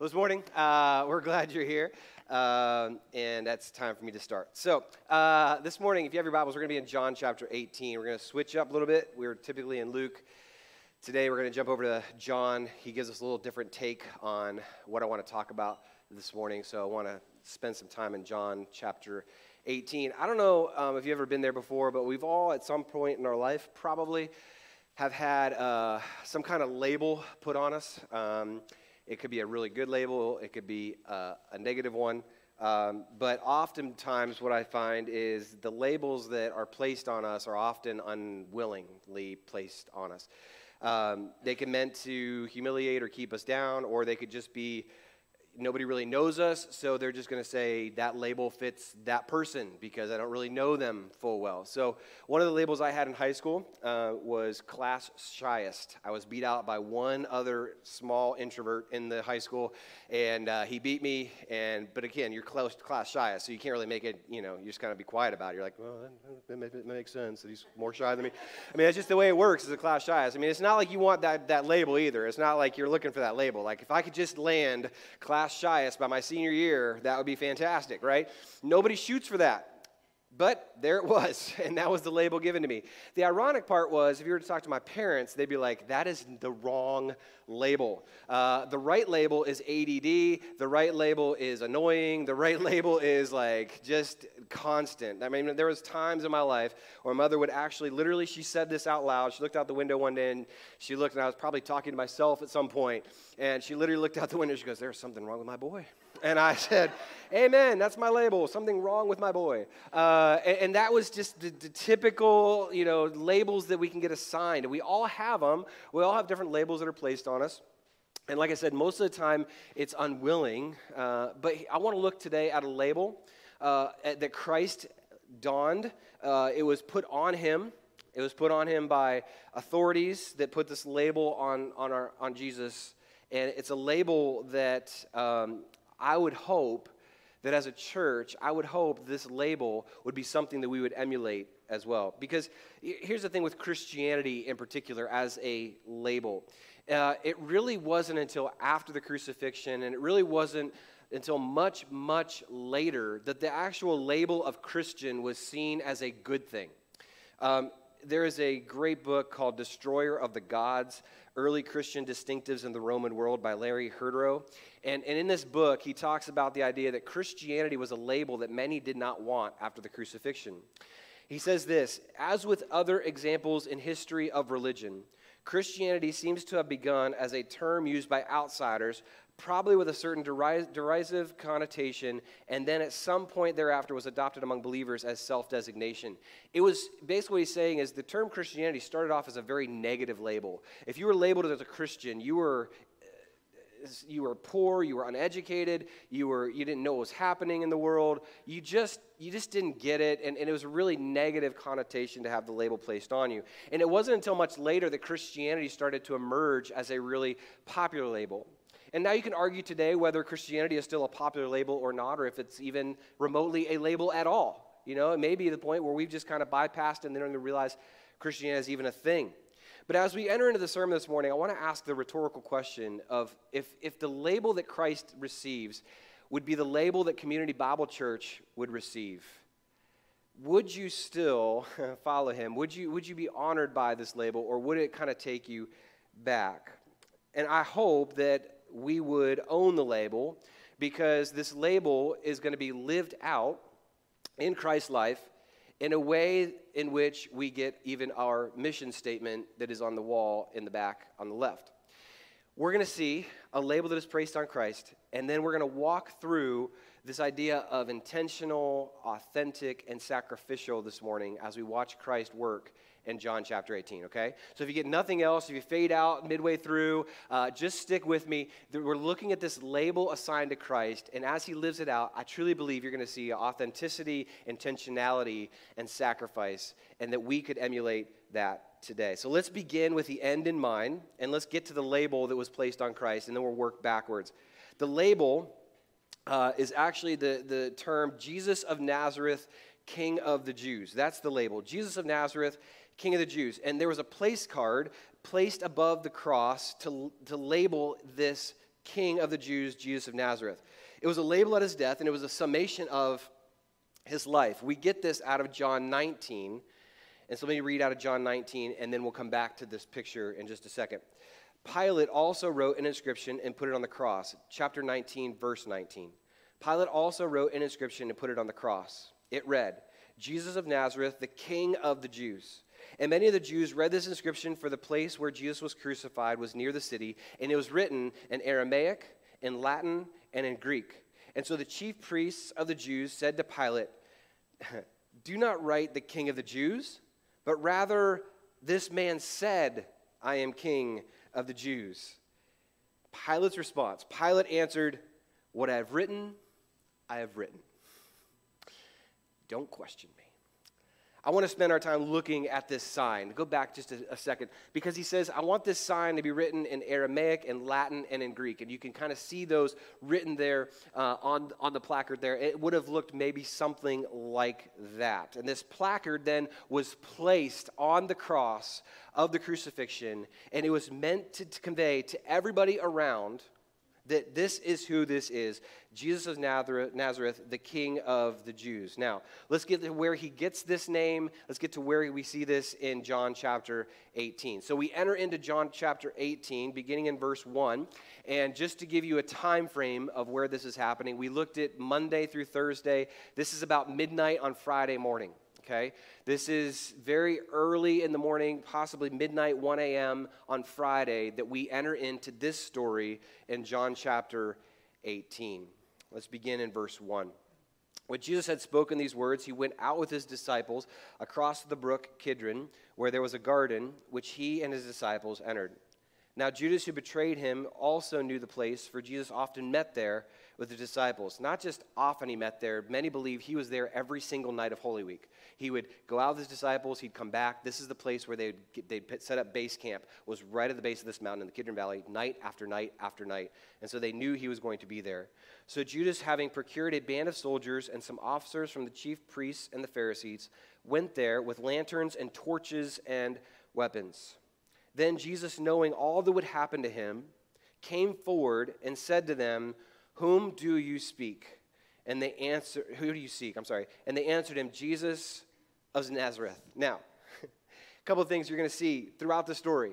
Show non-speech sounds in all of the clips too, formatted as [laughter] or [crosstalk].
Well, this morning, uh, we're [laughs] glad you're here, um, and that's time for me to start. So, uh, this morning, if you have your Bibles, we're going to be in John chapter 18. We're going to switch up a little bit. We're typically in Luke. Today, we're going to jump over to John. He gives us a little different take on what I want to talk about this morning. So, I want to spend some time in John chapter 18. I don't know um, if you've ever been there before, but we've all, at some point in our life, probably have had uh, some kind of label put on us. Um, it could be a really good label, it could be uh, a negative one. Um, but oftentimes, what I find is the labels that are placed on us are often unwillingly placed on us. Um, they can meant to humiliate or keep us down, or they could just be nobody really knows us, so they're just going to say that label fits that person because I don't really know them full well. So, one of the labels I had in high school uh, was class shyest. I was beat out by one other small introvert in the high school, and uh, he beat me. And but again, you're to class shyest, so you can't really make it. You know, you just kind of be quiet about it. You're like, well, that, that, that makes sense. That he's more shy than me. I mean, that's just the way it works as a class shyest. I mean, it's not like you want that that label either. It's not like you're looking for that label. Like if I could just land class class shyest by my senior year, that would be fantastic, right? Nobody shoots for that. But there it was, [laughs] and that was the label given to me. The ironic part was, if you were to talk to my parents, they'd be like, that is the wrong label. Uh, the right label is ADD, the right label is annoying, the right [laughs] label is like just constant. I mean, there was times in my life where my mother would actually, literally, she said this out loud. She looked out the window one day, and she looked, and I was probably talking to myself at some point, and she literally looked out the window, she goes, there's something wrong with my boy. And I [laughs] said, Amen, that's my label. Something wrong with my boy. Uh, and, and, that was just the, the, typical, you know, labels that we can get assigned. We all have them. We all have different labels that are placed on us. And like I said, most of the time it's unwilling. Uh, but I want to look today at a label uh, that Christ donned. Uh, it was put on him. It was put on him by authorities that put this label on, on, our, on Jesus. And it's a label that um, I would hope that as a church, I would hope this label would be something that we would emulate as well. Because here's the thing with Christianity in particular as a label uh, it really wasn't until after the crucifixion, and it really wasn't until much, much later that the actual label of Christian was seen as a good thing. Um, there is a great book called Destroyer of the Gods Early Christian Distinctives in the Roman World by Larry Hurtado. And, and in this book, he talks about the idea that Christianity was a label that many did not want after the crucifixion. He says this As with other examples in history of religion, Christianity seems to have begun as a term used by outsiders probably with a certain derisive connotation, and then at some point thereafter was adopted among believers as self designation. It was basically what he's saying is the term Christianity started off as a very negative label. If you were labeled as a Christian, you were uh, you were poor, you were uneducated, you were you didn't know what was happening in the world. You just you just didn't get it, and, and it was a really negative connotation to have the label placed on you. And it wasn't until much later that Christianity started to emerge as a really popular label. And now you can argue today whether Christianity is still a popular label or not, or if it's even remotely a label at all. You know, it may be the point where we've just kind of bypassed and then even realize Christianity is even a thing. But as we enter into the sermon this morning, I want to ask the rhetorical question of if, if the label that Christ receives would be the label that Community Bible Church would receive, would you still [laughs] follow him? Would you, would you be honored by this label, or would it kind of take you back? And I hope that we would own the label because this label is going to be lived out in Christ's life in a way in which we get even our mission statement that is on the wall in the back on the left. We're going to see a label that is placed on Christ, and then we're going to walk through this idea of intentional, authentic, and sacrificial this morning as we watch Christ work in John chapter 18, okay? So if you get nothing else, if you fade out midway through, uh, just stick with me. We're looking at this label assigned to Christ, and as he lives it out, I truly believe you're going to see authenticity, intentionality, and sacrifice, and that we could emulate that today. So let's begin with the end in mind, and let's get to the label that was placed on Christ, and then we'll work backwards. The label uh, is actually the, the term Jesus of Nazareth, King of the Jews. That's the label. Jesus of Nazareth, King of the Jews. And there was a place card placed above the cross to, to label this King of the Jews, Jesus of Nazareth. It was a label at his death, and it was a summation of his life. We get this out of John 19. And so let me read out of John 19, and then we'll come back to this picture in just a second. Pilate also wrote an inscription and put it on the cross. Chapter 19, verse 19. Pilate also wrote an inscription and put it on the cross. It read, Jesus of Nazareth, the King of the Jews. And many of the Jews read this inscription, for the place where Jesus was crucified was near the city, and it was written in Aramaic, in Latin, and in Greek. And so the chief priests of the Jews said to Pilate, [laughs] Do not write the King of the Jews, but rather, this man said, I am King of the Jews. Pilate's response Pilate answered, What I have written, I have written. Don't question me. I want to spend our time looking at this sign. Go back just a, a, second because he says, I want this sign to be written in Aramaic, and Latin, and in Greek. And you can kind of see those written there uh, on, on the placard there. It would have looked maybe something like that. And this placard then was placed on the cross of the crucifixion, and it was meant to, to convey to everybody around that this is who this is Jesus of Nazareth, the King of the Jews. Now, let's get to where he gets this name. Let's get to where we see this in John chapter 18. So we enter into John chapter 18, beginning in verse 1. And just to give you a time frame of where this is happening, we looked at Monday through Thursday. This is about midnight on Friday morning okay? This is very early in the morning, possibly midnight, 1 a.m. on Friday, that we enter into this story in John chapter 18. Let's begin in verse 1. When Jesus had spoken these words, he went out with his disciples across the brook Kidron, where there was a garden, which he and his disciples entered. Now, Judas, who betrayed him, also knew the place, for Jesus often met there with the disciples. Not just often he met there, many believe he was there every single night of Holy Week. He would go out with his disciples, he'd come back. This is the place where they'd, they'd set up base camp, was right at the base of this mountain in the Kidron Valley, night after night after night. And so they knew he was going to be there. So Judas, having procured a band of soldiers and some officers from the chief priests and the Pharisees, went there with lanterns and torches and weapons. Then Jesus, knowing all that would happen to him, came forward and said to them, Whom do you speak? And they answered, Who do you seek? I'm sorry. And they answered him, Jesus of Nazareth. Now, a [laughs] couple of things you're going to see throughout the story.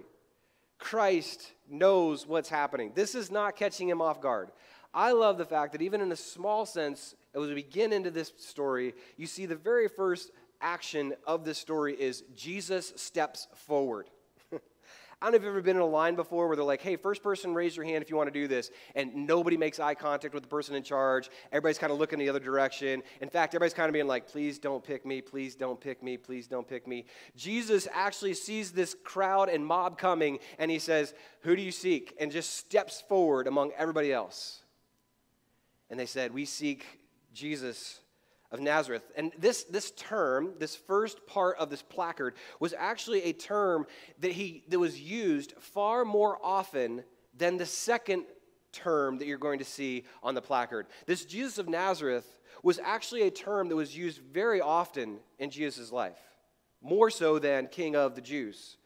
Christ knows what's happening. This is not catching him off guard. I love the fact that even in a small sense, as we begin into this story, you see the very first action of this story is Jesus steps forward. I don't know if you've ever been in a line before where they're like, hey, first person, raise your hand if you want to do this. And nobody makes eye contact with the person in charge. Everybody's kind of looking the other direction. In fact, everybody's kind of being like, please don't pick me, please don't pick me, please don't pick me. Jesus actually sees this crowd and mob coming and he says, Who do you seek? And just steps forward among everybody else. And they said, We seek Jesus of Nazareth. And this, this term, this first part of this placard, was actually a term that, he, that was used far more often than the second term that you're going to see on the placard. This Jesus of Nazareth was actually a term that was used very often in Jesus' life, more so than King of the Jews.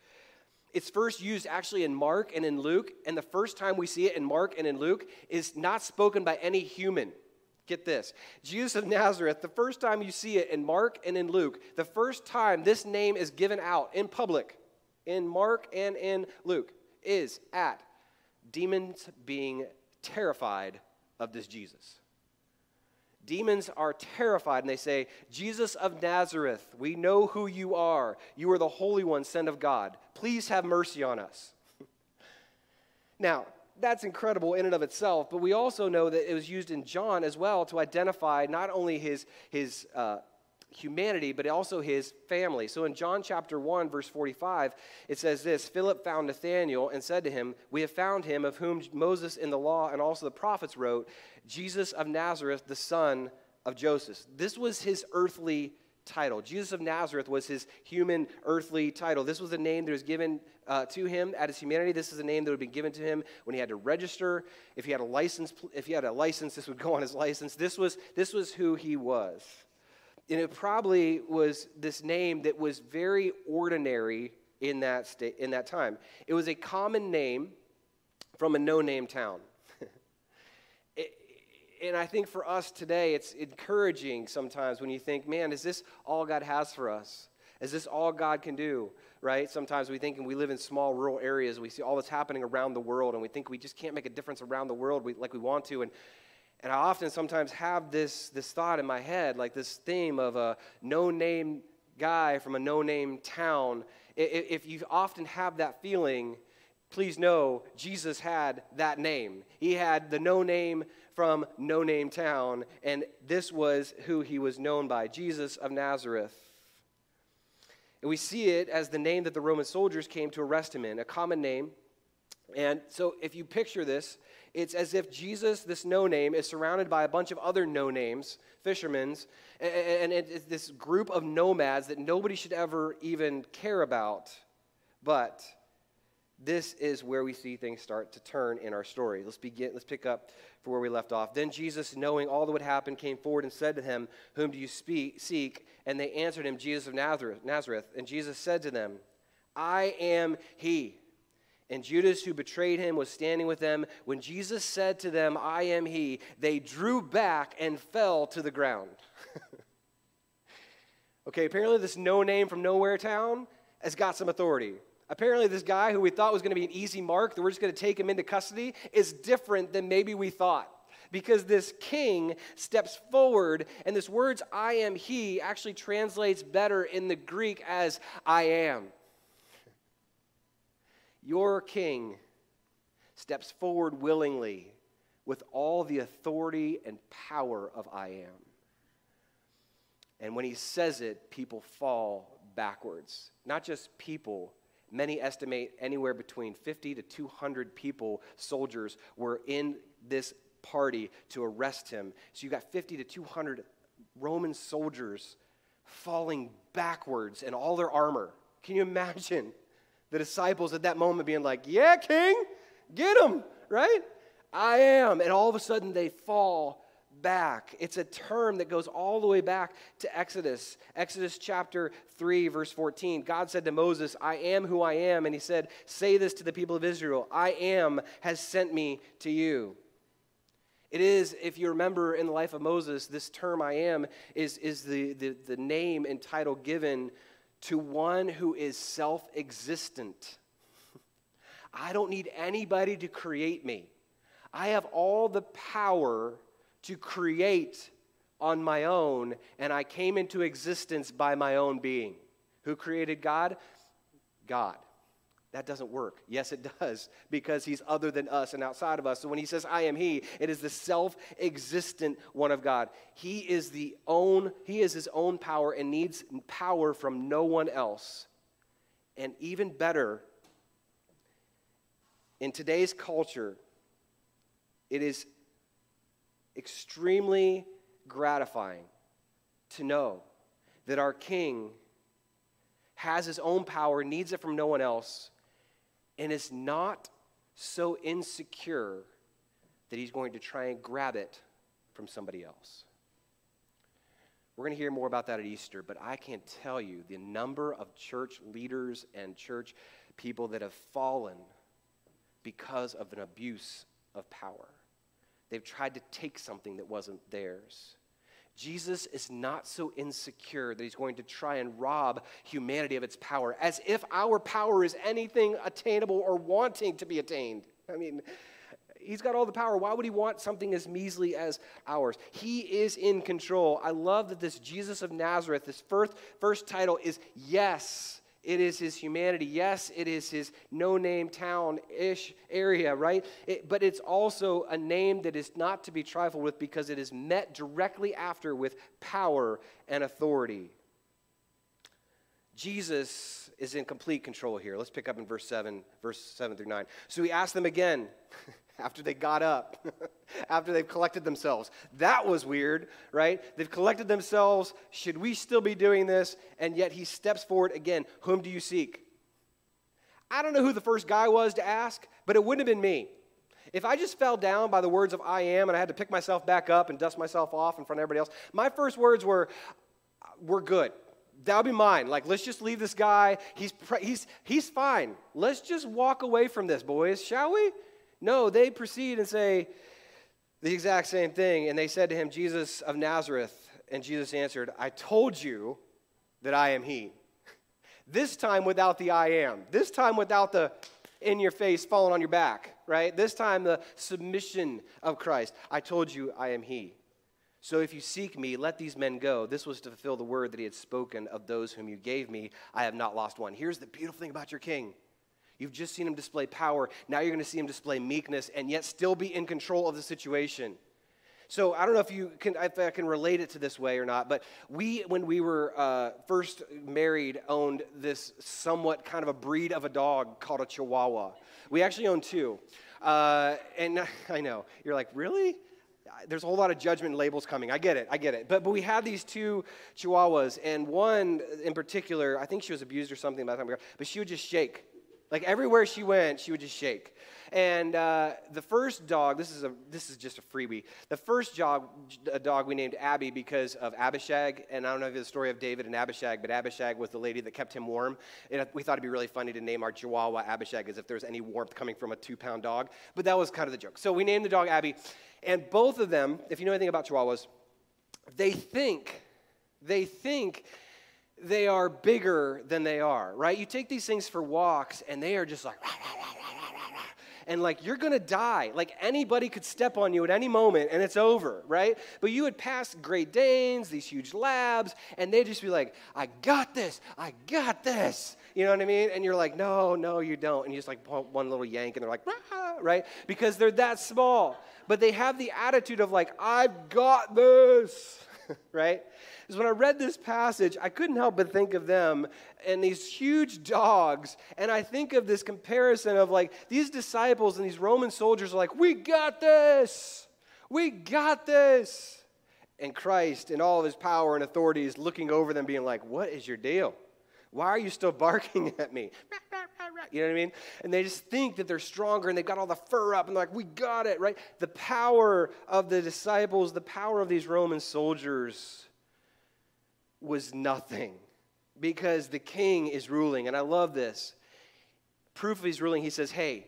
It's first used actually in Mark and in Luke, and the first time we see it in Mark and in Luke is not spoken by any human. Get this Jesus of Nazareth, the first time you see it in Mark and in Luke, the first time this name is given out in public, in Mark and in Luke, is at demons being terrified of this Jesus. Demons are terrified and they say, Jesus of Nazareth, we know who you are. You are the Holy One, sent of God. Please have mercy on us. [laughs] now, that's incredible in and of itself, but we also know that it was used in John as well to identify not only his, his uh, humanity, but also his family. So in John chapter 1, verse 45, it says this Philip found Nathanael and said to him, We have found him of whom Moses in the law and also the prophets wrote, Jesus of Nazareth, the son of Joseph. This was his earthly title. Jesus of Nazareth was his human, earthly title. This was a name that was given uh, to him at his humanity. This is a name that would have been given to him when he had to register. If he had a license, if he had a license, this would go on his license. This was, this was who he was. And it probably was this name that was very ordinary in that, sta- in that time. It was a common name from a no name town. And I think for us today, it's encouraging sometimes when you think, man, is this all God has for us? Is this all God can do? Right? Sometimes we think, and we live in small rural areas, we see all that's happening around the world, and we think we just can't make a difference around the world like we want to. And, and I often sometimes have this, this thought in my head, like this theme of a no name guy from a no name town. If you often have that feeling, please know Jesus had that name. He had the no name from no name town, and this was who he was known by Jesus of Nazareth. And we see it as the name that the Roman soldiers came to arrest him in, a common name. And so if you picture this, it's as if Jesus, this no name, is surrounded by a bunch of other no names, fishermen, and it's this group of nomads that nobody should ever even care about. But this is where we see things start to turn in our story. Let's begin, let's pick up for where we left off. Then Jesus, knowing all that would happen, came forward and said to him, Whom do you speak, seek? And they answered him, Jesus of Nazareth. Nazareth. And Jesus said to them, I am he. And Judas, who betrayed him, was standing with them. When Jesus said to them, I am he, they drew back and fell to the ground. [laughs] okay, apparently, this no name from nowhere town has got some authority. Apparently, this guy who we thought was going to be an easy mark, that we're just going to take him into custody, is different than maybe we thought. Because this king steps forward, and this words, I am he, actually translates better in the Greek as I am. Your king steps forward willingly with all the authority and power of I am. And when he says it, people fall backwards. Not just people, Many estimate anywhere between 50 to 200 people, soldiers, were in this party to arrest him. So you got 50 to 200 Roman soldiers falling backwards in all their armor. Can you imagine the disciples at that moment being like, Yeah, King, get him, right? I am. And all of a sudden they fall back. It's a term that goes all the way back to Exodus. Exodus chapter 3, verse 14. God said to Moses, I am who I am. And he said, Say this to the people of Israel I am has sent me to you. It is, if you remember in the life of Moses, this term I am is, is the, the, the name and title given to one who is self existent. [laughs] I don't need anybody to create me. I have all the power to create on my own, and I came into existence by my own being. Who created God? God. That doesn't work. Yes, it [laughs] does, because he's other than us and outside of us. So when he says, I am he, it is the self existent one of God. He is the own, he is his own power and needs power from no one else. And even better, in today's culture, it is extremely gratifying to know that our King has his own power, needs it from no one else, and is not so insecure that he's going to try and grab it from somebody else. We're going to hear more about that at Easter, but I can't tell you the number of church leaders and church people that have fallen because of an abuse of power. They've tried to take something that wasn't theirs. Jesus is not so insecure that he's going to try and rob humanity of its power, as if our power is anything attainable or wanting to be attained. I mean, he's got all the power. Why would he want something as measly as ours? He is in control. I love that this Jesus of Nazareth, this first, first title is Yes. It is his humanity. Yes, it is his no name town ish area, right? It, but it's also a name that is not to be trifled with because it is met directly after with power and authority. Jesus is in complete control here. Let's pick up in verse 7, verse 7 through 9. So he asked them again. [laughs] after they got up, [laughs] after they've collected themselves. That was weird, right? They've collected themselves. Should we still be doing this? And yet he steps forward again. Whom do you seek? I don't know who the first guy was to ask, but it wouldn't have been me. If I just fell down by the words of I am and I had to pick myself back up and dust myself off in front of everybody else, my first words were, We're good. That'll be mine. Like, let's just leave this guy. He's, he's, he's fine. Let's just walk away from this, boys, shall we? No, they proceed and say, The exact same thing. And they said to him, Jesus of Nazareth. And Jesus answered, I told you that I am he. [laughs] This time without the I am. This time without the in your face falling on your back, right? This time the submission of Christ. I told you I am he. So if you seek me, let these men go. This was to fulfill the word that he had spoken of those whom you gave me. I have not lost one. Here's the beautiful thing about your king. You've just seen him display power. Now you're going to see him display meekness and yet still be in control of the situation. So I don't know if you can, if I can relate it to this way or not, but we, when we were uh, first married, owned this somewhat kind of a breed of a dog called a Chihuahua. We actually owned two, uh, and [laughs] I know you're like, really? There's a whole lot of judgment labels coming. I get it, I get it. But, but we had these two Chihuahuas, and one in particular, I think she was abused or something by the time we got, but she would just shake. Like everywhere she went, she would just shake. And uh, the first dog, this is, a, this is just a freebie. The first dog, a dog we named Abby because of Abishag. And I don't know the story of David and Abishag, but Abishag was the lady that kept him warm. And we thought it'd be really funny to name our Chihuahua Abishag as if there was any warmth coming from a two pound dog. But that was kind of the joke. So we named the dog Abby. And both of them, if you know anything about Chihuahuas, they think, they think they are bigger than they are, right? You take these things for walks and they are just like, rah, rah, rah, and like you're gonna die. Like anybody could step on you at any moment and it's over, right? But you would pass Great Danes, these huge labs, and they'd just be like, I got this, I got this. You know what I mean? And you're like, no, no, you don't. And you just like one little yank and they're like, right? Because they're that small. But they have the attitude of like, I've got this, [laughs] right? is when I read this passage, I couldn't help but think of them and these huge dogs. And I think of this comparison of like these disciples and these Roman soldiers are like, We got this. We got this. And Christ, in all of his power and authority, is looking over them, being like, What is your deal? Why are you still barking [laughs] at me? You know what I mean? And they just think that they're stronger and they've got all the fur up and they're like, we got it, right? The power of the disciples, the power of these Roman soldiers was nothing because the king is ruling. And I love this. Proof of his ruling, he says, Hey,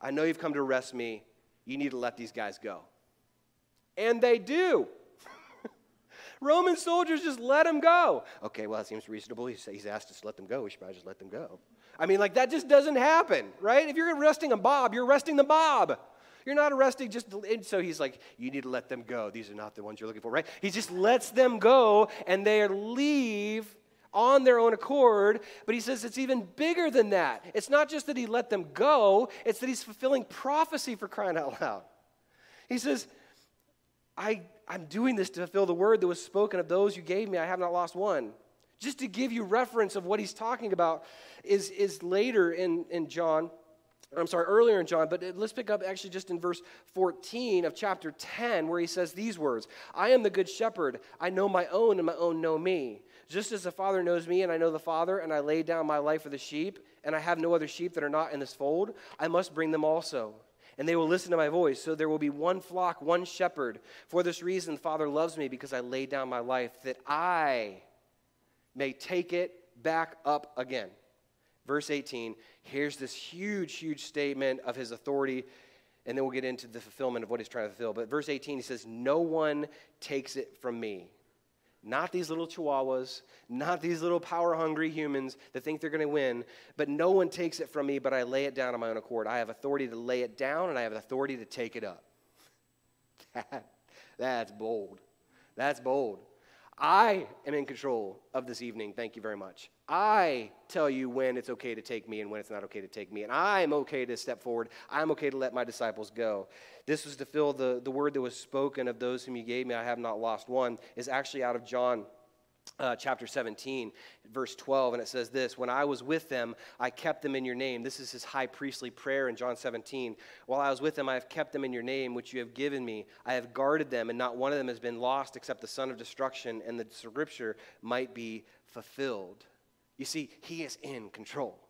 I know you've come to arrest me. You need to let these guys go. And they do. Roman soldiers just let him go. Okay, well, that seems reasonable. He's, asked us to let them go. We should probably just let them go. I mean, like, that just doesn't happen, right? If you're arresting a mob, you're arresting the mob. You're not arresting just, and so he's like, you need to let them go. These are not the ones you're looking for, right? He just lets them go and they leave on their own accord. But he says it's even bigger than that. It's not just that he let them go, it's that he's fulfilling prophecy for crying out loud. He says, I, I'm doing this to fulfill the word that was spoken of those you gave me. I have not lost one. Just to give you reference of what he's talking about is, is later in, in John I'm sorry, earlier in John, but let's pick up actually just in verse 14 of chapter 10, where he says these words I am the good shepherd. I know my own, and my own know me. Just as the Father knows me, and I know the Father, and I lay down my life for the sheep, and I have no other sheep that are not in this fold, I must bring them also. And they will listen to my voice. So there will be one flock, one shepherd. For this reason, the Father loves me, because I lay down my life, that I may take it back up again. Verse 18 here's this huge, huge statement of his authority, and then we'll get into the fulfillment of what he's trying to fulfill. But verse 18, he says, No one takes it from me. Not these little chihuahuas, not these little power hungry humans that think they're going to win, but no one takes it from me, but I lay it down on my own accord. I have authority to lay it down, and I have authority to take it up. [laughs] That, that's bold. That's bold. I am in control of this evening. Thank you very much. I tell you when it's okay to take me and when it's not okay to take me. And I'm okay to step forward. I'm okay to let my disciples go. This was to fill the, the word that was spoken of those whom you gave me. I have not lost one, is actually out of John uh, chapter 17, verse 12, and it says this When I was with them, I kept them in your name. This is his high priestly prayer in John 17. While I was with them, I have kept them in your name, which you have given me. I have guarded them, and not one of them has been lost except the son of destruction, and the scripture might be fulfilled. You see, he is in control.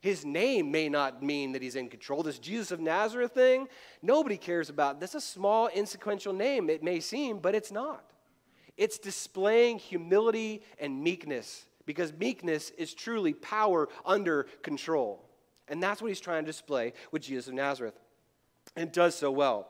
His name may not mean that he's in control. This Jesus of Nazareth thing, nobody cares about. That's a small, insequential name, it may seem, but it's not. It's displaying humility and meekness because meekness is truly power under control. And that's what he's trying to display with Jesus of Nazareth and does so well.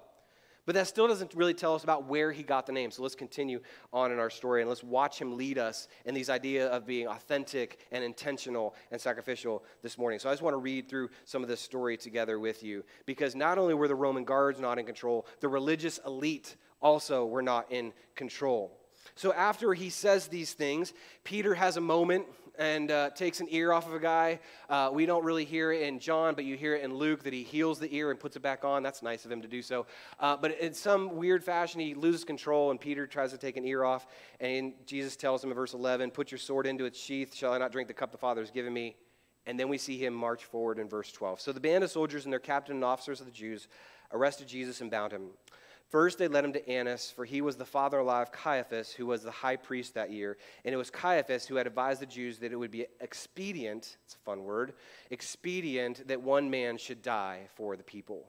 But that still doesn't really tell us about where he got the name. So let's continue on in our story and let's watch him lead us in these idea of being authentic and intentional and sacrificial this morning. So I just want to read through some of this story together with you because not only were the Roman guards not in control, the religious elite also were not in control. So after he says these things, Peter has a moment and uh, takes an ear off of a guy. Uh, we don't really hear it in John, but you hear it in Luke that he heals the ear and puts it back on. That's nice of him to do so. Uh, but in some weird fashion, he loses control, and Peter tries to take an ear off. And Jesus tells him in verse 11, Put your sword into its sheath. Shall I not drink the cup the Father has given me? And then we see him march forward in verse 12. So the band of soldiers and their captain and officers of the Jews arrested Jesus and bound him. First, they led him to Annas, for he was the father in law of Caiaphas, who was the high priest that year. And it was Caiaphas who had advised the Jews that it would be expedient, it's a fun word, expedient that one man should die for the people.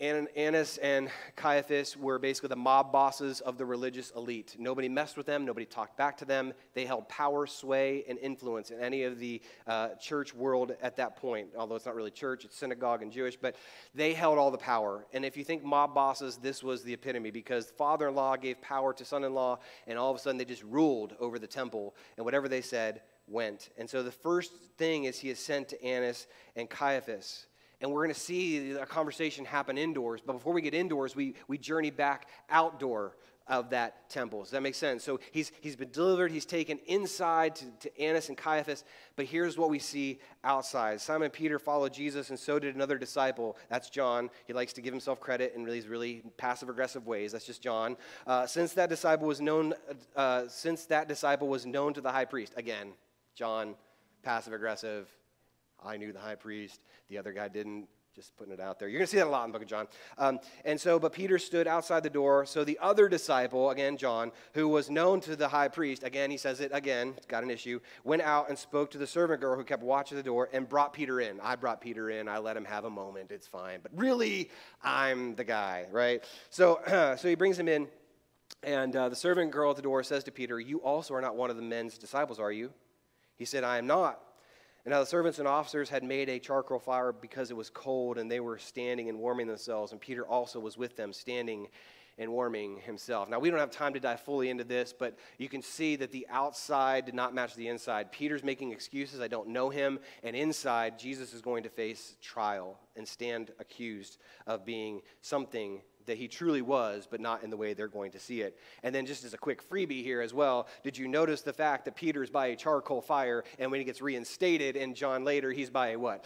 Annas and Caiaphas were basically the mob bosses of the religious elite. Nobody messed with them, nobody talked back to them. They held power, sway, and influence in any of the uh, church world at that point. Although it's not really church, it's synagogue and Jewish, but they held all the power. And if you think mob bosses, this was the epitome because father in law gave power to son in law, and all of a sudden they just ruled over the temple, and whatever they said went. And so the first thing is he is sent to Annas and Caiaphas and we're going to see a conversation happen indoors. But before we get indoors, we, we journey back outdoor of that temple. Does that make sense? So he's, he's been delivered, he's taken inside to, to Annas and Caiaphas, but here's what we see outside. Simon Peter followed Jesus, and so did another disciple. That's John. He likes to give himself credit in these really passive aggressive ways. That's just John. Uh, since that disciple was known, uh, since that disciple was known to the high priest, again, John, passive aggressive, I knew the high priest, the other guy didn't. Just putting it out there. You're going to see that a lot in the book of John. Um, and so, but Peter stood outside the door. So the other disciple, again, John, who was known to the high priest, again, he says it again, it's got an issue, went out and spoke to the servant girl who kept watching the door and brought Peter in. I brought Peter in. I let him have a moment. It's fine. But really, I'm the guy, right? So, [clears throat] so he brings him in. And uh, the servant girl at the door says to Peter, You also are not one of the men's disciples, are you? He said, I am not. And now the servants and officers had made a charcoal fire because it was cold, and they were standing and warming themselves. And Peter also was with them, standing and warming himself. Now, we don't have time to dive fully into this, but you can see that the outside did not match the inside. Peter's making excuses. I don't know him. And inside, Jesus is going to face trial and stand accused of being something that he truly was, but not in the way they're going to see it. And then, just as a quick freebie here as well, did you notice the fact that Peter's by a charcoal fire, and when he gets reinstated in John later, he's by a what?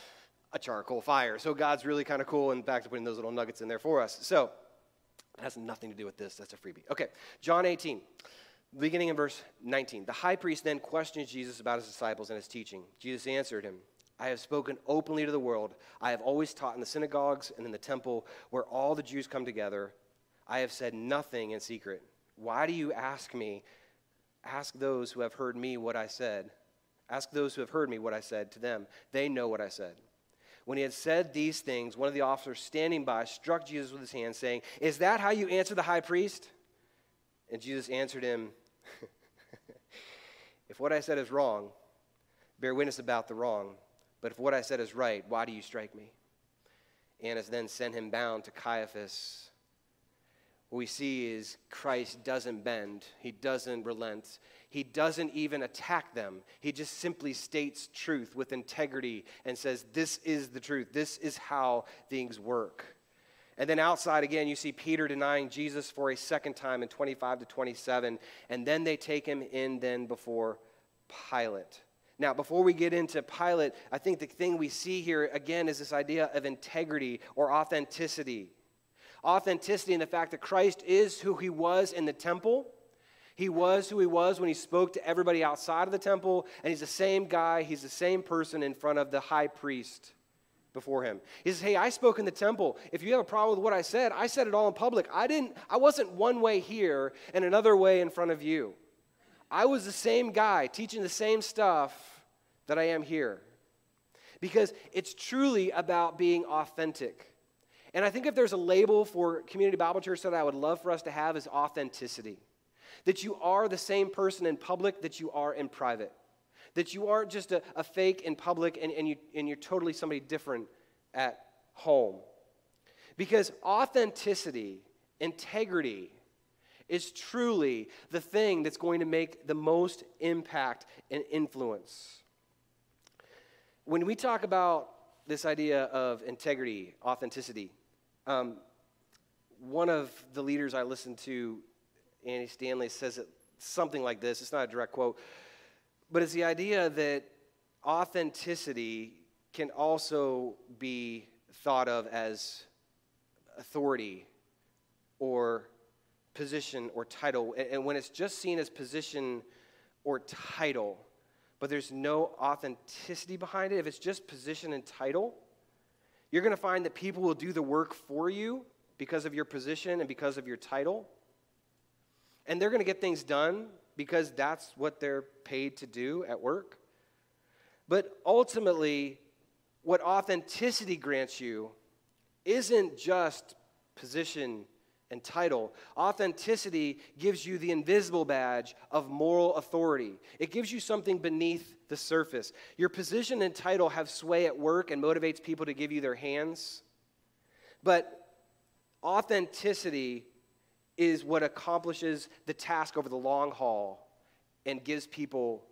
A charcoal fire. So God's really kind of cool in fact putting those little nuggets in there for us. So it has nothing to do with this. That's a freebie. Okay, John 18. Beginning in verse 19. The high priest then questions Jesus about his disciples and his teaching. Jesus answered him, I have spoken openly to the world. I have always taught in the synagogues and in the temple where all the Jews come together. I have said nothing in secret. Why do you ask me? Ask those who have heard me what I said. Ask those who have heard me what I said to them. They know what I said. When he had said these things, one of the officers standing by struck Jesus with his hand, saying, Is that how you answer the high priest? And Jesus answered him, [laughs] If what I said is wrong, bear witness about the wrong. But if what I said is right, why do you strike me? Annas then sent him bound to Caiaphas. What we see is Christ doesn't bend, he doesn't relent, he doesn't even attack them. He just simply states truth with integrity and says, This is the truth, this is how things work. And then outside again, you see Peter denying Jesus for a second time in 25 to 27. And then they take him in then before Pilate. Now, before we get into Pilate, I think the thing we see here again is this idea of integrity or authenticity. Authenticity in the fact that Christ is who he was in the temple. He was who he was when he spoke to everybody outside of the temple, and he's the same guy, he's the same person in front of the high priest before him. He says, Hey, I spoke in the temple. If you have a problem with what I said, I said it all in public. I didn't, I wasn't one way here and another way in front of you. I was the same guy teaching the same stuff that I am here. Because it's truly about being authentic. And I think if there's a label for Community Bible Church that I would love for us to have is authenticity. That you are the same person in public that you are in private. That you aren't just a, a fake in public and, and, you, and you're totally somebody different at home. Because authenticity, integrity, is truly the thing that's going to make the most impact and influence. When we talk about this idea of integrity, authenticity, um, one of the leaders I listened to, Andy Stanley, says it something like this. It's not a direct quote, but it's the idea that authenticity can also be thought of as authority or position or title. And when it's just seen as position or title, but there's no authenticity behind it, if it's just position and title, you're going to find that people will do the work for you because of your position and because of your title. And they're going to get things done because that's what they're paid to do at work. But ultimately, what authenticity grants you isn't just position and title. Authenticity gives you the invisible badge of moral authority. It gives you something beneath the surface. Your position and title have sway at work and motivates people to give you their hands. But authenticity is what accomplishes the task over the long haul and gives people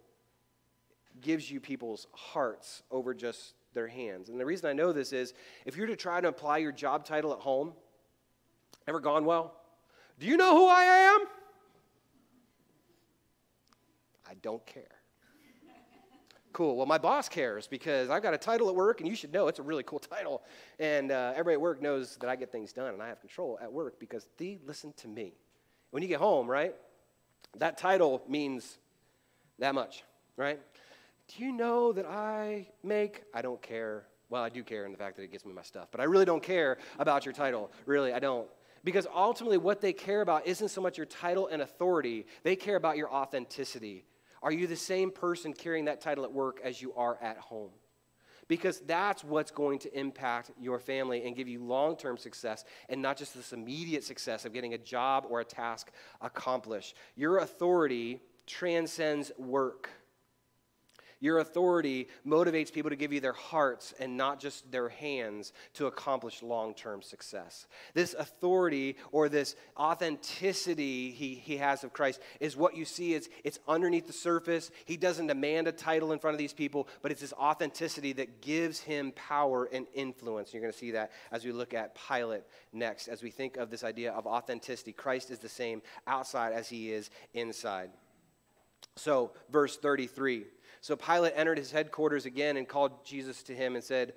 gives you people's hearts over just their hands. And the reason I know this is if you're to try to apply your job title at home, Ever gone well? Do you know who I am? I don't care. Cool. Well, my boss cares because I've got a title at work, and you should know it's a really cool title. And uh, everybody at work knows that I get things done and I have control at work because they listen to me. When you get home, right, that title means that much, right? Do you know that I make, I don't care. Well, I do care in the fact that it gets me my stuff, but I really don't care about your title. Really, I don't. Because ultimately, what they care about isn't so much your title and authority, they care about your authenticity. Are you the same person carrying that title at work as you are at home? Because that's what's going to impact your family and give you long term success and not just this immediate success of getting a job or a task accomplished. Your authority transcends work. Your authority motivates people to give you their hearts and not just their hands to accomplish long term success. This authority or this authenticity he, he has of Christ is what you see. It's, it's underneath the surface. He doesn't demand a title in front of these people, but it's this authenticity that gives him power and influence. You're going to see that as we look at Pilate next, as we think of this idea of authenticity. Christ is the same outside as he is inside. So, verse 33. So Pilate entered his headquarters again and called Jesus to him and said,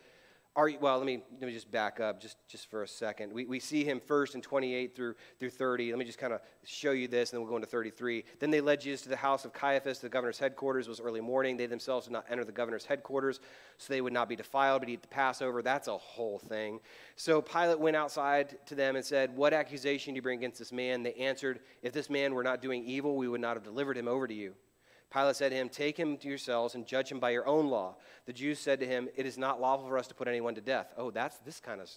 are you, well, let me, let me just back up just, just for a second. We, we see him first in 28 through, through 30. Let me just kind of show you this, and then we'll go into 33. Then they led Jesus to the house of Caiaphas, the governor's headquarters. Was early morning. They themselves did not enter the governor's headquarters, so they would not be defiled, but eat the Passover. That's a whole thing. So Pilate went outside to them and said, What accusation do you bring against this man? They answered, If this man were not doing evil, we would not have delivered him over to you. Pilate said to him, Take him to yourselves and judge him by your own law. The Jews said to him, It is not lawful for us to put anyone to death. Oh, that's this kind of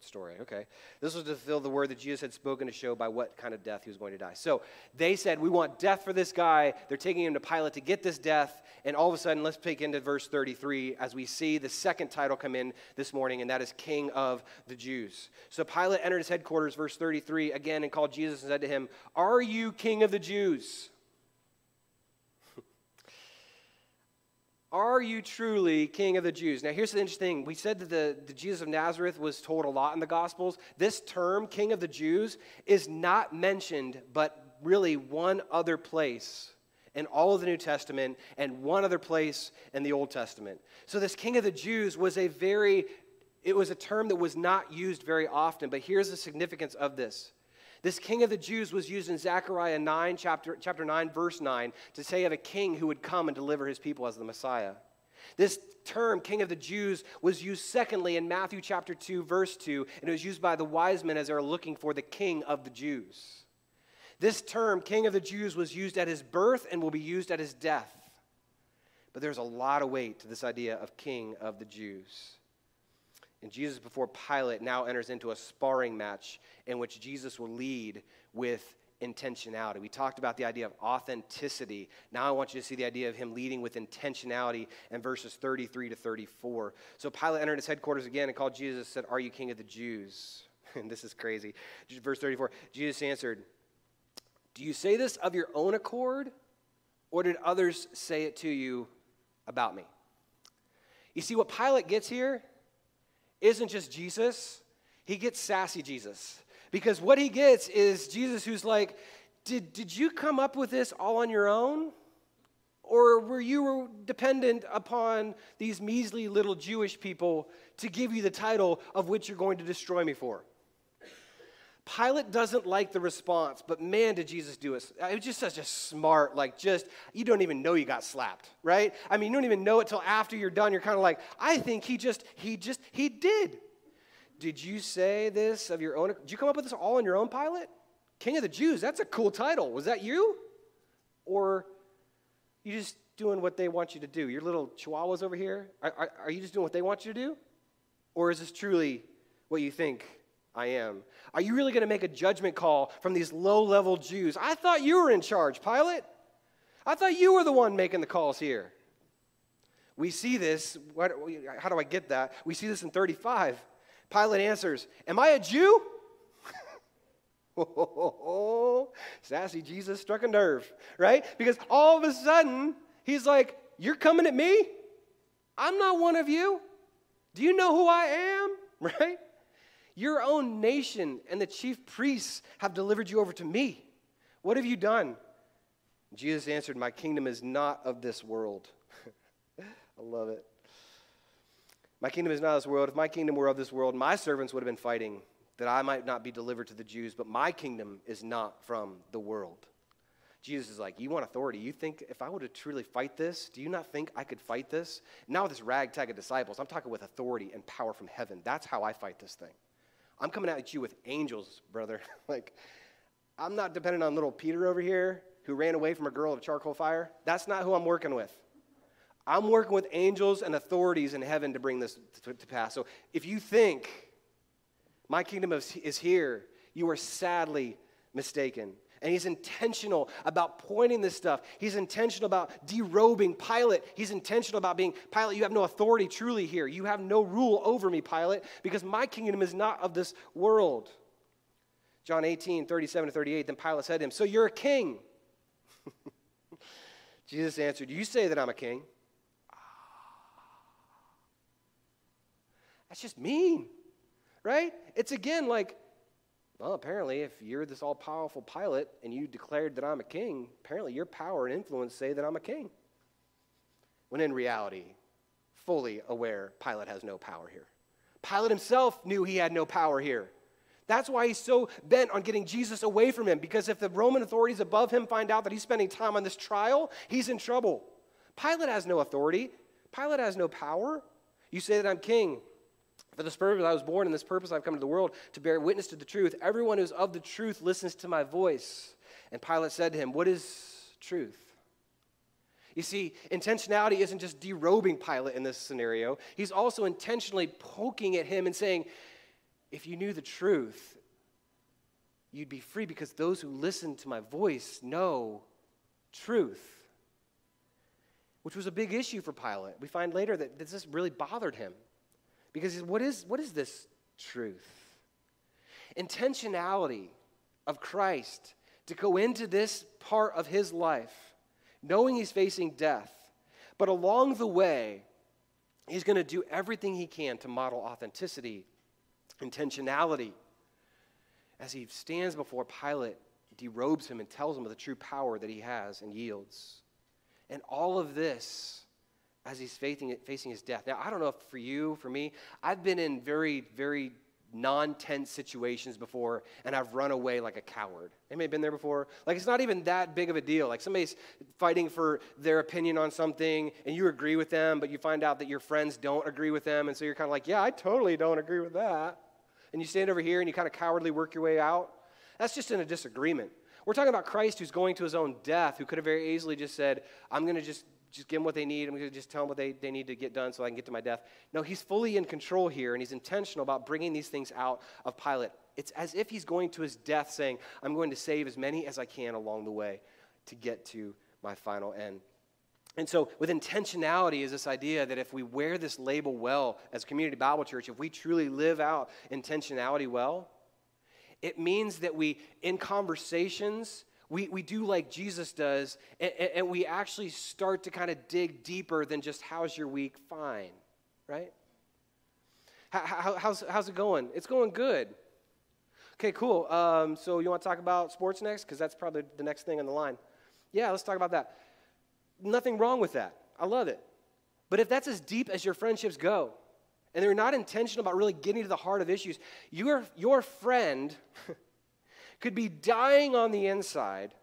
story. Okay. This was to fulfill the word that Jesus had spoken to show by what kind of death he was going to die. So they said, We want death for this guy. They're taking him to Pilate to get this death. And all of a sudden, let's take into verse 33 as we see the second title come in this morning, and that is King of the Jews. So Pilate entered his headquarters, verse 33, again, and called Jesus and said to him, Are you King of the Jews? Are you truly king of the Jews? Now, here's the interesting thing. We said that the, the Jesus of Nazareth was told a lot in the Gospels. This term, king of the Jews, is not mentioned, but really one other place in all of the New Testament and one other place in the Old Testament. So, this king of the Jews was a very, it was a term that was not used very often, but here's the significance of this. This king of the Jews was used in Zechariah 9, chapter, chapter 9, verse 9, to say of a king who would come and deliver his people as the Messiah. This term, king of the Jews, was used secondly in Matthew chapter 2, verse 2, and it was used by the wise men as they were looking for the king of the Jews. This term, king of the Jews, was used at his birth and will be used at his death. But there's a lot of weight to this idea of king of the Jews. And Jesus, before Pilate, now enters into a sparring match in which Jesus will lead with intentionality. We talked about the idea of authenticity. Now I want you to see the idea of him leading with intentionality in verses 33 to 34. So Pilate entered his headquarters again and called Jesus said, Are you king of the Jews? [laughs] And this is crazy. Verse 34 Jesus answered, Do you say this of your own accord, or did others say it to you about me? You see, what Pilate gets here isn't just Jesus, he gets sassy Jesus. Because what he gets is Jesus who's like, Did, did you come up with this all on your own? Or were you dependent upon these measly little Jewish people to give you the title of which you're going to destroy me for? Pilate doesn't like the response, but man, did Jesus do it. It was just such a smart, like, just, you don't even know you got slapped, right? I mean, you don't even know it till after you're done. You're kind of like, I think he just, he just, he did. Did you say this of your own? Did you come up with this all on your own, Pilate? King of the Jews, that's a cool title. Was that you? Or you just doing what they want you to do? Your little chihuahuas over here, are, are, are you just doing what they want you to do? Or is this truly what you think I am. Are you really going to make a judgment call from these low level Jews? I thought you were in charge, Pilate. I thought you were the one making the calls here. We see this. What, how do I get that? We see this in 35. Pilate answers, Am I a Jew? [laughs] sassy Jesus struck a nerve, right? Because all of a sudden, he's like, You're coming at me? I'm not one of you. Do you know who I am? [laughs] Right? Your own nation and the chief priests have delivered you over to me. What have you done? Jesus answered, My kingdom is not of this world. [laughs] I love it. My kingdom is not of this world. If my kingdom were of this world, my servants would have been fighting that I might not be delivered to the Jews, but my kingdom is not from the world. Jesus is like, You want authority? You think if I were to truly fight this, do you not think I could fight this? Not with this ragtag of disciples. I'm talking with authority and power from heaven. That's how I fight this thing. I'm coming at you with angels, brother. [laughs] like, I'm not dependent on little Peter over here who ran away from a girl at a charcoal fire. That's not who I'm working with. I'm working with angels and authorities in heaven to bring this to, to pass. So if you think my kingdom is, is here, you are sadly mistaken. And he's intentional about pointing this stuff. He's intentional about derobing Pilate. He's intentional about being, Pilate, you have no authority truly here. You have no rule over me, Pilate, because my kingdom is not of this world. John 18, 37 to 38. Then Pilate said to him, So you're a king. [laughs] Jesus answered, You say that I'm a king. That's just mean, right? It's again like, well, apparently, if you're this all powerful Pilate and you declared that I'm a king, apparently your power and influence say that I'm a king. When in reality, fully aware, Pilate has no power here. Pilate himself knew he had no power here. That's why he's so bent on getting Jesus away from him, because if the Roman authorities above him find out that he's spending time on this trial, he's in trouble. Pilate has no authority, Pilate has no power. You say that I'm king. For this purpose I was born, and this purpose I've come to the world to bear witness to the truth. Everyone who's of the truth listens to my voice. And Pilate said to him, What is truth? You see, intentionality isn't just derobing Pilate in this scenario, he's also intentionally poking at him and saying, If you knew the truth, you'd be free because those who listen to my voice know truth. Which was a big issue for Pilate. We find later that this really bothered him. Because what is, what is this truth? Intentionality of Christ to go into this part of his life, knowing he's facing death, but along the way, he's going to do everything he can to model authenticity, intentionality. As he stands before Pilate, derobes him and tells him of the true power that he has and yields. And all of this as he's facing, facing his death. Now, I don't know if for you, for me, I've been in very, very non tense situations before and I've run away like a coward. Anybody been there before? Like, it's not even that big of a deal. Like, somebody's fighting for their opinion on something and you agree with them, but you find out that your friends don't agree with them. And so you're kind of like, yeah, I totally don't agree with that. And you stand over here and you kind of cowardly work your way out. That's just in a disagreement. We're talking about Christ who's going to his own death, who could have very easily just said, I'm going to just just give them what they need. I'm going to just tell them what they, they need to get done so I can get to my death. No, he's fully in control here, and he's intentional about bringing these things out of Pilate. It's as if he's going to his death saying, I'm going to save as many as I can along the way to get to my final end. And so, with intentionality, is this idea that if we wear this label well as Community Bible Church, if we truly live out intentionality well, It means that we, in conversations, we, we do like Jesus does, and, and we actually start to kind of dig deeper than just, how's your week? Fine, right? How, how, how's, how's it going? It's going good. Okay, cool. Um, so you want to talk about sports next? Because that's probably the next thing on the line. Yeah, let's talk about that. Nothing wrong with that. I love it. But if that's as deep as your friendships go, and they're not intentional about really getting to the heart of issues, your, your friend [laughs] could be dying on the inside,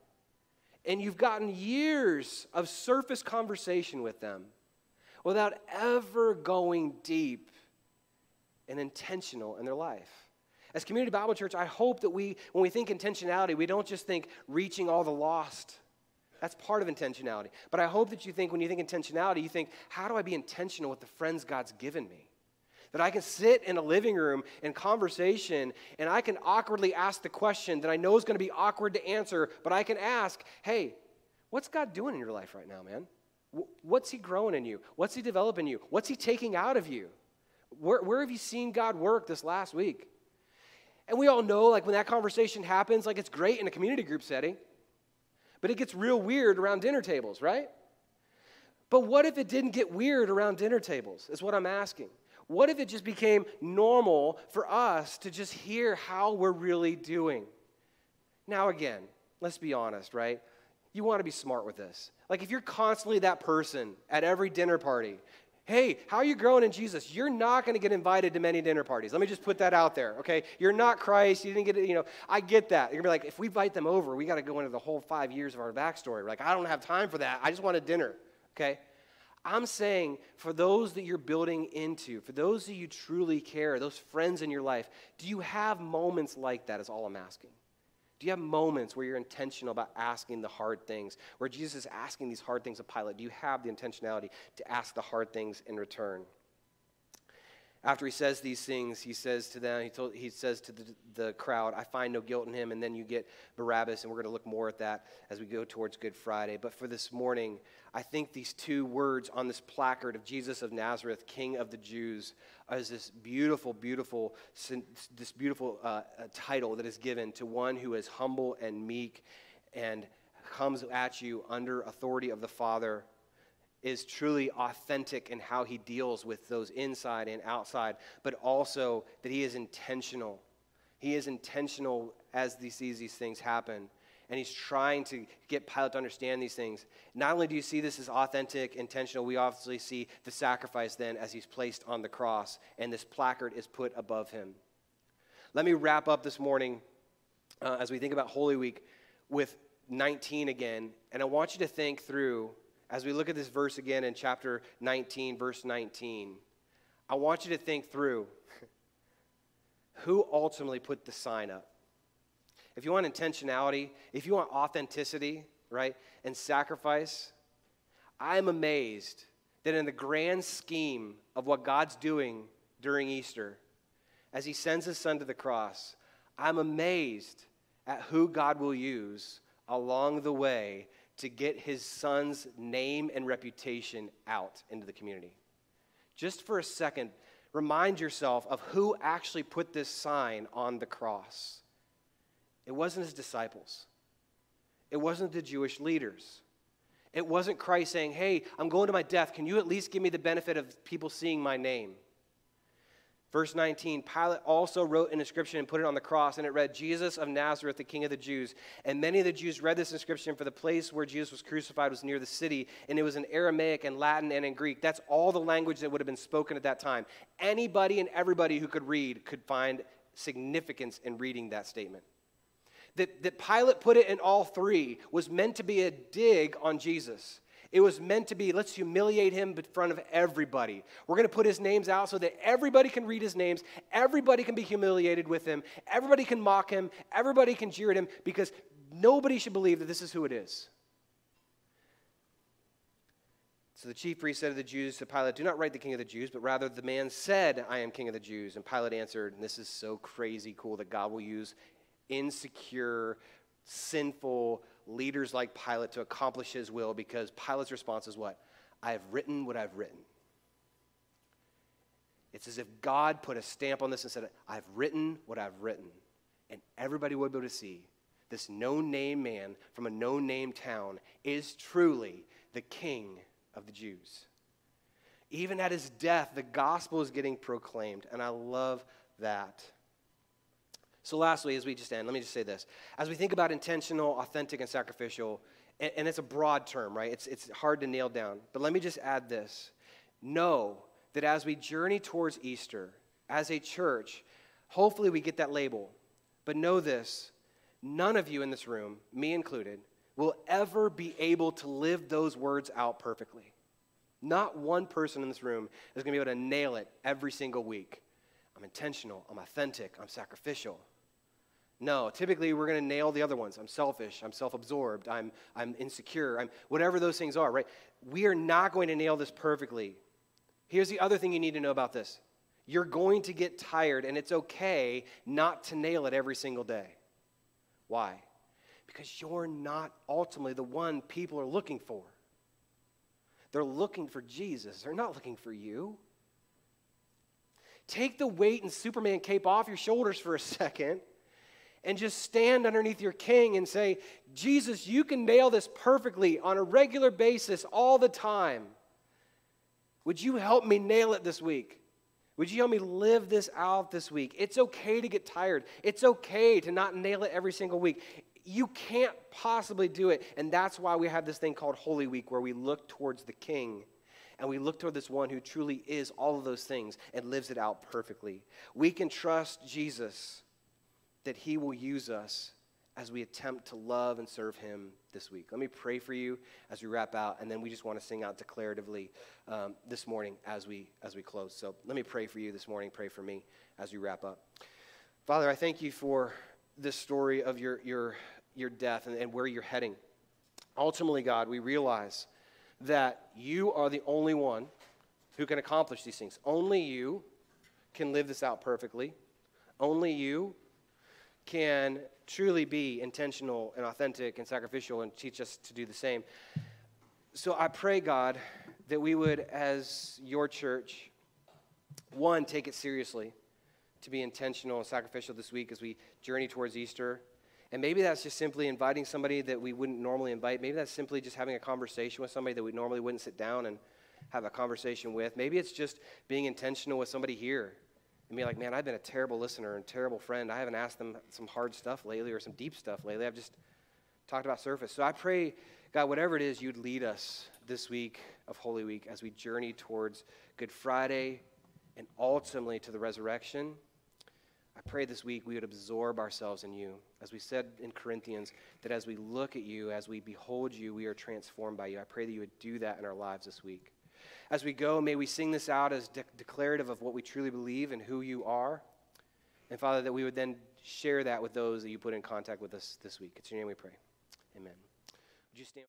and you've gotten years of surface conversation with them without ever going deep and intentional in their life. As Community Bible Church, I hope that we, when we think intentionality, we don't just think reaching all the lost. That's part of intentionality. But I hope that you think, when you think intentionality, you think, how do I be intentional with the friends God's given me? That I can sit in a living room in conversation and I can awkwardly ask the question that I know is going to be awkward to answer, but I can ask, hey, what's God doing in your life right now, man? What's He growing in you? What's He developing you? What's He taking out of you? Where, where have you seen God work this last week? And we all know, like, when that conversation happens, like, it's great in a community group setting, but it gets real weird around dinner tables, right? But what if it didn't get weird around dinner tables, is what I'm asking. What if it just became normal for us to just hear how we're really doing? Now, again, let's be honest, right? You want to be smart with this. Like, if you're constantly that person at every dinner party, hey, how are you growing in Jesus? You're not going to get invited to many dinner parties. Let me just put that out there, okay? You're not Christ. You didn't get it, you know. I get that. You're going to be like, if we invite them over, we got to go into the whole five years of our backstory. Like, I don't have time for that. I just want a dinner, okay? I'm saying for those that you're building into, for those that you truly care, those friends in your life, do you have moments like that, is all I'm asking. Do you have moments where you're intentional about asking the hard things, where Jesus is asking these hard things of Pilate? Do you have the intentionality to ask the hard things in return? After he says these things, he says to them, he, told, he says to the, the crowd, I find no guilt in him. And then you get Barabbas, and we're going to look more at that as we go towards Good Friday. But for this morning, I think these two words on this placard of Jesus of Nazareth, King of the Jews, is this beautiful, beautiful, this beautiful uh, title that is given to one who is humble and meek and comes at you under authority of the Father is truly authentic in how he deals with those inside and outside, but also that he is intentional. He is intentional as he sees these things happen. And he's trying to get Pilate to understand these things. Not only do you see this as authentic, intentional, we obviously see the sacrifice then as he's placed on the cross and this placard is put above him. Let me wrap up this morning uh, as we think about Holy Week with 19 again. And I want you to think through as we look at this verse again in chapter 19, verse 19, I want you to think through [laughs] who ultimately put the sign up. If you want intentionality, if you want authenticity, right, and sacrifice, I'm amazed that in the grand scheme of what God's doing during Easter, as He sends His Son to the cross, I'm amazed at who God will use along the way to get his son's name and reputation out into the community. Just for a second, remind yourself of who actually put this sign on the cross. It wasn't his disciples, it wasn't the Jewish leaders. It wasn't Christ saying, Hey, I'm going to my death. Can you at least give me the benefit of people seeing my name? Verse 19 Pilate also wrote an inscription and put it on the cross, and it read, Jesus of Nazareth, the King of the Jews. And many of the Jews read this inscription, for the place where Jesus was crucified was near the city, and it was in Aramaic and Latin and in Greek. That's all the language that would have been spoken at that time. Anybody and everybody who could read could find significance in reading that statement. That, that Pilate put it in all three was meant to be a dig on Jesus. It was meant to be, let's humiliate him in front of everybody. We're going to put his names out so that everybody can read his names, everybody can be humiliated with him, everybody can mock him, everybody can jeer at him, because nobody should believe that this is who it is. So the chief priest said to the Jews to Pilate, Do not write the king of the Jews, but rather the man said, I am king of the Jews. And Pilate answered, and this is so crazy cool that God will use insecure, sinful, leaders like Pilate to accomplish his will because Pilate's response is what? I have written what I've written. It's as if God put a stamp on this and said, I've written what I've written. and everybody would be able to see this no name man from a no name town is truly the king of the Jews. Even at his death, the gospel is getting proclaimed, and I love that. So, lastly, as we just end, let me just say this. As we think about intentional, authentic, and sacrificial, and, and it's a broad term, right? It's, it's hard to nail down. But let me just add this know that as we journey towards Easter, as a church, hopefully we get that label. But know this none of you in this room, me included, will ever be able to live those words out perfectly. Not one person in this room is going to be able to nail it every single week. I'm intentional, I'm authentic, I'm sacrificial. No, typically we're going to nail the other ones. I'm selfish, I'm self absorbed, I'm, I'm insecure, I'm whatever those things are, right? We are not going to nail this perfectly. Here's the other thing you need to know about this you're going to get tired, and it's okay not to nail it every single day. Why? Because you're not ultimately the one people are looking for. They're looking for Jesus, they're not looking for you. Take the weight and Superman cape off your shoulders for a [laughs] second and just stand underneath your king and say, Jesus, you can nail this perfectly on a regular basis all the time. Would you help me nail it this week? Would you help me live this out this week? It's okay to get tired. It's okay to not nail it every single week. You can't possibly do it. And that's why we have this thing called Holy Week, where we look towards the King and we look toward this one who truly is all of those things and lives it out perfectly. We can trust Jesus that he will use us as we attempt to love and serve him this week. Let me pray for you as we wrap out, and then we just want to sing out declaratively um, this morning as we as we close. So let me pray for you this morning. Pray for me as we wrap up. Father, I thank you for this story of your your your death and, and where you're heading. Ultimately, God, we realize that you are the only one who can accomplish these things. Only you can live this out perfectly. Only you can truly be intentional and authentic and sacrificial and teach us to do the same. So I pray, God, that we would, as your church, one, take it seriously to be intentional and sacrificial this week as we journey towards Easter. And maybe that's just simply inviting somebody that we wouldn't normally invite. Maybe that's simply just having a conversation with somebody that we normally wouldn't sit down and have a conversation with. Maybe it's just being intentional with somebody here and be like, man, I've been a terrible listener and terrible friend. I haven't asked them some hard stuff lately or some deep stuff lately. I've just talked about surface. So I pray, God, whatever it is, you'd lead us this week of Holy Week as we journey towards Good Friday and ultimately to the resurrection. I pray this week we would absorb ourselves in you. As we said in Corinthians, that as we look at you, as we behold you, we are transformed by you. I pray that you would do that in our lives this week. As we go, may we sing this out as de- declarative of what we truly believe and who you are. And Father, that we would then share that with those that you put in contact with us this week. It's your name we pray. Amen. Would you stand?